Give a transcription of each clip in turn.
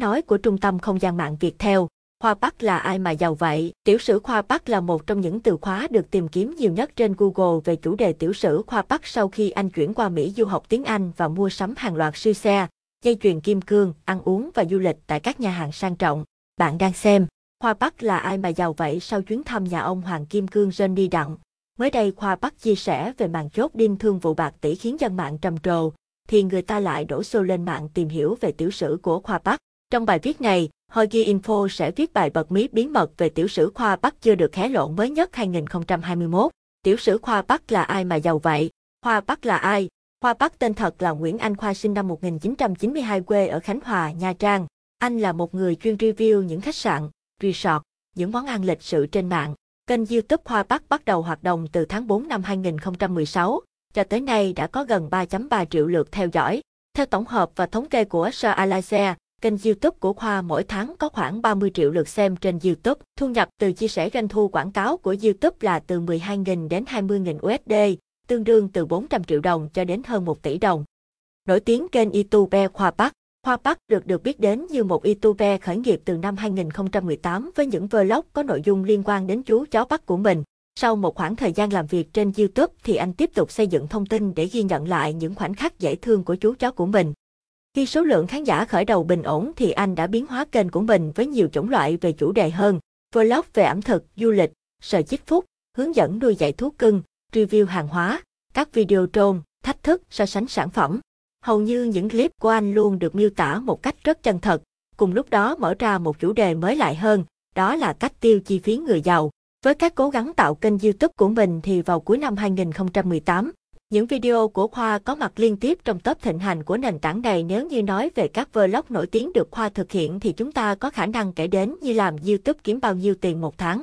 nói của Trung tâm Không gian mạng Việt theo. Khoa Bắc là ai mà giàu vậy? Tiểu sử khoa Bắc là một trong những từ khóa được tìm kiếm nhiều nhất trên Google về chủ đề tiểu sử khoa Bắc sau khi anh chuyển qua Mỹ du học tiếng Anh và mua sắm hàng loạt siêu xe, dây chuyền kim cương, ăn uống và du lịch tại các nhà hàng sang trọng. Bạn đang xem Khoa Bắc là ai mà giàu vậy sau chuyến thăm nhà ông Hoàng Kim Cương Johnny Đặng. Mới đây Khoa Bắc chia sẻ về màn chốt đinh thương vụ bạc tỷ khiến dân mạng trầm trồ, thì người ta lại đổ xô lên mạng tìm hiểu về tiểu sử của Khoa Bắc. Trong bài viết này, Hoigi Info sẽ viết bài bật mí bí mật về tiểu sử Khoa Bắc chưa được hé lộ mới nhất 2021. Tiểu sử Khoa Bắc là ai mà giàu vậy? Khoa Bắc là ai? Khoa Bắc tên thật là Nguyễn Anh Khoa sinh năm 1992 quê ở Khánh Hòa, Nha Trang. Anh là một người chuyên review những khách sạn, resort, những món ăn lịch sự trên mạng. Kênh YouTube Hoa Bắc bắt đầu hoạt động từ tháng 4 năm 2016, cho tới nay đã có gần 3.3 triệu lượt theo dõi. Theo tổng hợp và thống kê của Sir Alasia, kênh YouTube của Khoa mỗi tháng có khoảng 30 triệu lượt xem trên YouTube. Thu nhập từ chia sẻ doanh thu quảng cáo của YouTube là từ 12.000 đến 20.000 USD, tương đương từ 400 triệu đồng cho đến hơn 1 tỷ đồng. Nổi tiếng kênh YouTube Khoa Bắc khoa Bắc được được biết đến như một YouTuber khởi nghiệp từ năm 2018 với những vlog có nội dung liên quan đến chú chó Bắc của mình. Sau một khoảng thời gian làm việc trên YouTube thì anh tiếp tục xây dựng thông tin để ghi nhận lại những khoảnh khắc dễ thương của chú chó của mình. Khi số lượng khán giả khởi đầu bình ổn thì anh đã biến hóa kênh của mình với nhiều chủng loại về chủ đề hơn, vlog về ẩm thực, du lịch, sở chích phúc, hướng dẫn nuôi dạy thú cưng, review hàng hóa, các video trôn, thách thức, so sánh sản phẩm. Hầu như những clip của anh luôn được miêu tả một cách rất chân thật, cùng lúc đó mở ra một chủ đề mới lại hơn, đó là cách tiêu chi phí người giàu. Với các cố gắng tạo kênh YouTube của mình thì vào cuối năm 2018, những video của Khoa có mặt liên tiếp trong top thịnh hành của nền tảng này nếu như nói về các vlog nổi tiếng được Khoa thực hiện thì chúng ta có khả năng kể đến như làm YouTube kiếm bao nhiêu tiền một tháng.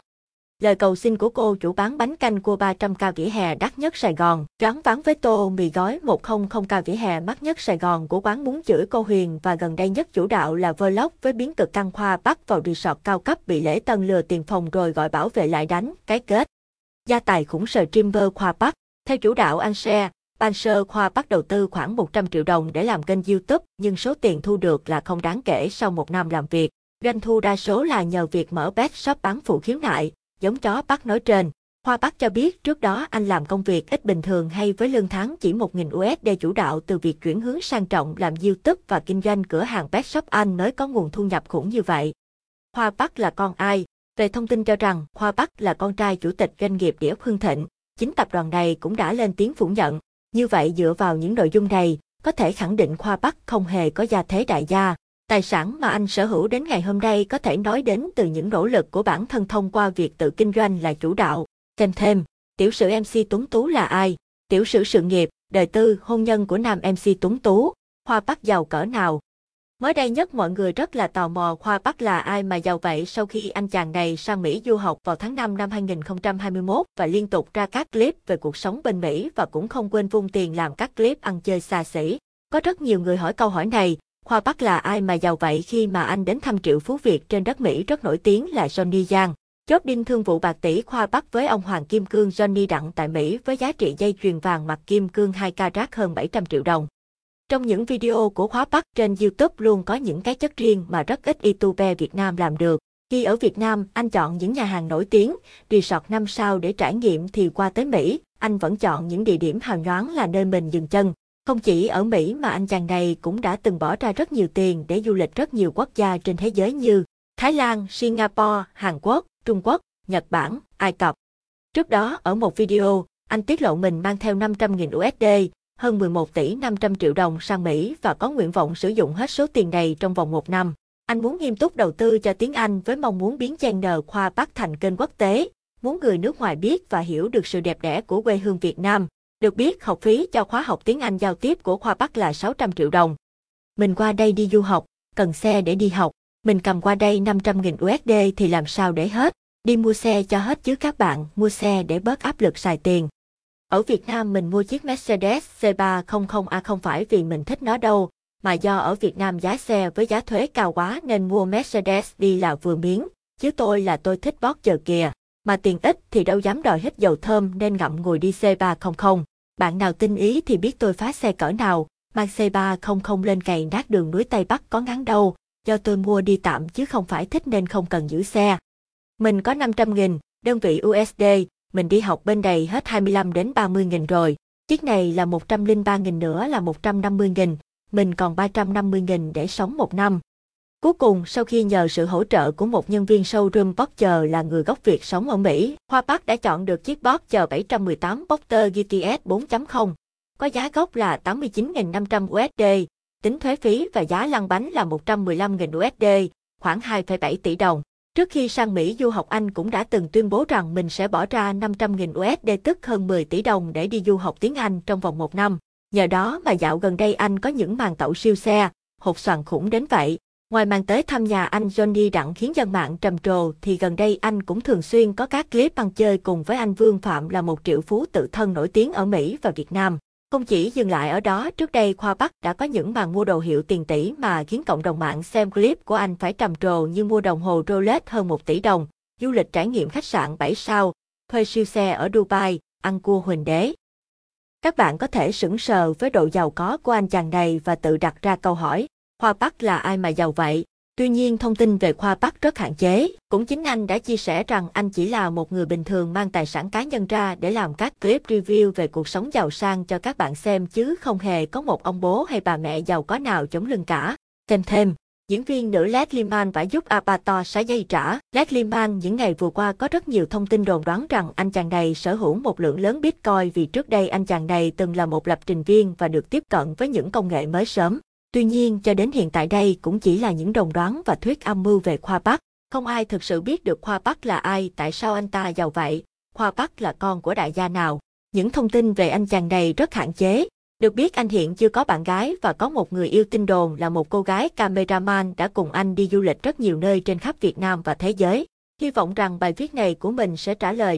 Lời cầu xin của cô chủ bán bánh canh cua 300k vỉa hè đắt nhất Sài Gòn, Gắn ván với tô mì gói 100k vỉa hè mắc nhất Sài Gòn của quán bún chửi cô Huyền và gần đây nhất chủ đạo là vlog với biến cực căng khoa bắt vào resort cao cấp bị lễ tân lừa tiền phòng rồi gọi bảo vệ lại đánh, cái kết. Gia tài khủng sờ streamer khoa bắt theo chủ đạo anh share, khoa bắt đầu tư khoảng 100 triệu đồng để làm kênh YouTube, nhưng số tiền thu được là không đáng kể sau một năm làm việc. Doanh thu đa số là nhờ việc mở pet shop bán phụ khiếu nại, giống chó bắt nói trên. Hoa Bắc cho biết trước đó anh làm công việc ít bình thường hay với lương tháng chỉ 1.000 USD chủ đạo từ việc chuyển hướng sang trọng làm YouTube và kinh doanh cửa hàng pet shop anh mới có nguồn thu nhập khủng như vậy. Hoa Bắc là con ai? Về thông tin cho rằng Hoa Bắc là con trai chủ tịch doanh nghiệp Đĩa Hương Thịnh, chính tập đoàn này cũng đã lên tiếng phủ nhận. Như vậy dựa vào những nội dung này, có thể khẳng định Khoa Bắc không hề có gia thế đại gia, Tài sản mà anh sở hữu đến ngày hôm nay có thể nói đến từ những nỗ lực của bản thân thông qua việc tự kinh doanh là chủ đạo. Thêm thêm, tiểu sử MC Tuấn Tú là ai? Tiểu sử sự nghiệp, đời tư, hôn nhân của nam MC Tuấn Tú, Hoa Bắc giàu cỡ nào? Mới đây nhất mọi người rất là tò mò Khoa Bắc là ai mà giàu vậy sau khi anh chàng này sang Mỹ du học vào tháng 5 năm 2021 và liên tục ra các clip về cuộc sống bên Mỹ và cũng không quên vung tiền làm các clip ăn chơi xa xỉ. Có rất nhiều người hỏi câu hỏi này, Khoa Bắc là ai mà giàu vậy khi mà anh đến thăm triệu phú Việt trên đất Mỹ rất nổi tiếng là Johnny Giang. Chốt đinh thương vụ bạc tỷ Khoa Bắc với ông Hoàng Kim Cương Johnny Đặng tại Mỹ với giá trị dây chuyền vàng mặt kim cương 2 carat hơn 700 triệu đồng. Trong những video của khóa Bắc trên YouTube luôn có những cái chất riêng mà rất ít YouTuber Việt Nam làm được. Khi ở Việt Nam, anh chọn những nhà hàng nổi tiếng, resort 5 sao để trải nghiệm thì qua tới Mỹ, anh vẫn chọn những địa điểm hào nhoáng là nơi mình dừng chân. Không chỉ ở Mỹ mà anh chàng này cũng đã từng bỏ ra rất nhiều tiền để du lịch rất nhiều quốc gia trên thế giới như Thái Lan, Singapore, Hàn Quốc, Trung Quốc, Nhật Bản, Ai Cập. Trước đó, ở một video, anh tiết lộ mình mang theo 500.000 USD, hơn 11 tỷ 500 triệu đồng sang Mỹ và có nguyện vọng sử dụng hết số tiền này trong vòng một năm. Anh muốn nghiêm túc đầu tư cho tiếng Anh với mong muốn biến Channel Khoa Bắc thành kênh quốc tế, muốn người nước ngoài biết và hiểu được sự đẹp đẽ của quê hương Việt Nam. Được biết, học phí cho khóa học tiếng Anh giao tiếp của khoa Bắc là 600 triệu đồng. Mình qua đây đi du học, cần xe để đi học. Mình cầm qua đây 500.000 USD thì làm sao để hết. Đi mua xe cho hết chứ các bạn, mua xe để bớt áp lực xài tiền. Ở Việt Nam mình mua chiếc Mercedes C300A không phải vì mình thích nó đâu, mà do ở Việt Nam giá xe với giá thuế cao quá nên mua Mercedes đi là vừa miếng, chứ tôi là tôi thích bót chờ kìa mà tiền ít thì đâu dám đòi hết dầu thơm nên ngậm ngùi đi C300. Bạn nào tin ý thì biết tôi phá xe cỡ nào, mang C300 lên cày nát đường núi Tây Bắc có ngắn đâu, do tôi mua đi tạm chứ không phải thích nên không cần giữ xe. Mình có 500 nghìn, đơn vị USD, mình đi học bên đây hết 25 đến 30 nghìn rồi. Chiếc này là 103 nghìn nữa là 150 nghìn, mình còn 350 nghìn để sống một năm. Cuối cùng, sau khi nhờ sự hỗ trợ của một nhân viên showroom Boxer là người gốc Việt sống ở Mỹ, Hoa Park đã chọn được chiếc Boxer 718 Boxer GTS 4.0. Có giá gốc là 89.500 USD, tính thuế phí và giá lăn bánh là 115.000 USD, khoảng 2,7 tỷ đồng. Trước khi sang Mỹ du học anh cũng đã từng tuyên bố rằng mình sẽ bỏ ra 500.000 USD tức hơn 10 tỷ đồng để đi du học tiếng Anh trong vòng một năm. Nhờ đó mà dạo gần đây anh có những màn tẩu siêu xe, hột xoàn khủng đến vậy. Ngoài màn tới thăm nhà anh Johnny Đặng khiến dân mạng trầm trồ thì gần đây anh cũng thường xuyên có các clip băng chơi cùng với anh Vương Phạm là một triệu phú tự thân nổi tiếng ở Mỹ và Việt Nam. Không chỉ dừng lại ở đó, trước đây Khoa Bắc đã có những màn mua đồ hiệu tiền tỷ mà khiến cộng đồng mạng xem clip của anh phải trầm trồ như mua đồng hồ Rolex hơn 1 tỷ đồng, du lịch trải nghiệm khách sạn 7 sao, thuê siêu xe ở Dubai, ăn cua huỳnh đế. Các bạn có thể sững sờ với độ giàu có của anh chàng này và tự đặt ra câu hỏi, Khoa Bắc là ai mà giàu vậy? Tuy nhiên thông tin về Khoa Bắc rất hạn chế, cũng chính anh đã chia sẻ rằng anh chỉ là một người bình thường mang tài sản cá nhân ra để làm các clip review về cuộc sống giàu sang cho các bạn xem chứ không hề có một ông bố hay bà mẹ giàu có nào chống lưng cả. Thêm thêm, diễn viên nữ Leslie Mann phải giúp Avatar xá dây trả. Leslie Mann những ngày vừa qua có rất nhiều thông tin đồn đoán rằng anh chàng này sở hữu một lượng lớn Bitcoin vì trước đây anh chàng này từng là một lập trình viên và được tiếp cận với những công nghệ mới sớm. Tuy nhiên, cho đến hiện tại đây cũng chỉ là những đồn đoán và thuyết âm mưu về Khoa Bắc. Không ai thực sự biết được Khoa Bắc là ai, tại sao anh ta giàu vậy, Khoa Bắc là con của đại gia nào. Những thông tin về anh chàng này rất hạn chế. Được biết anh hiện chưa có bạn gái và có một người yêu tin đồn là một cô gái cameraman đã cùng anh đi du lịch rất nhiều nơi trên khắp Việt Nam và thế giới. Hy vọng rằng bài viết này của mình sẽ trả lời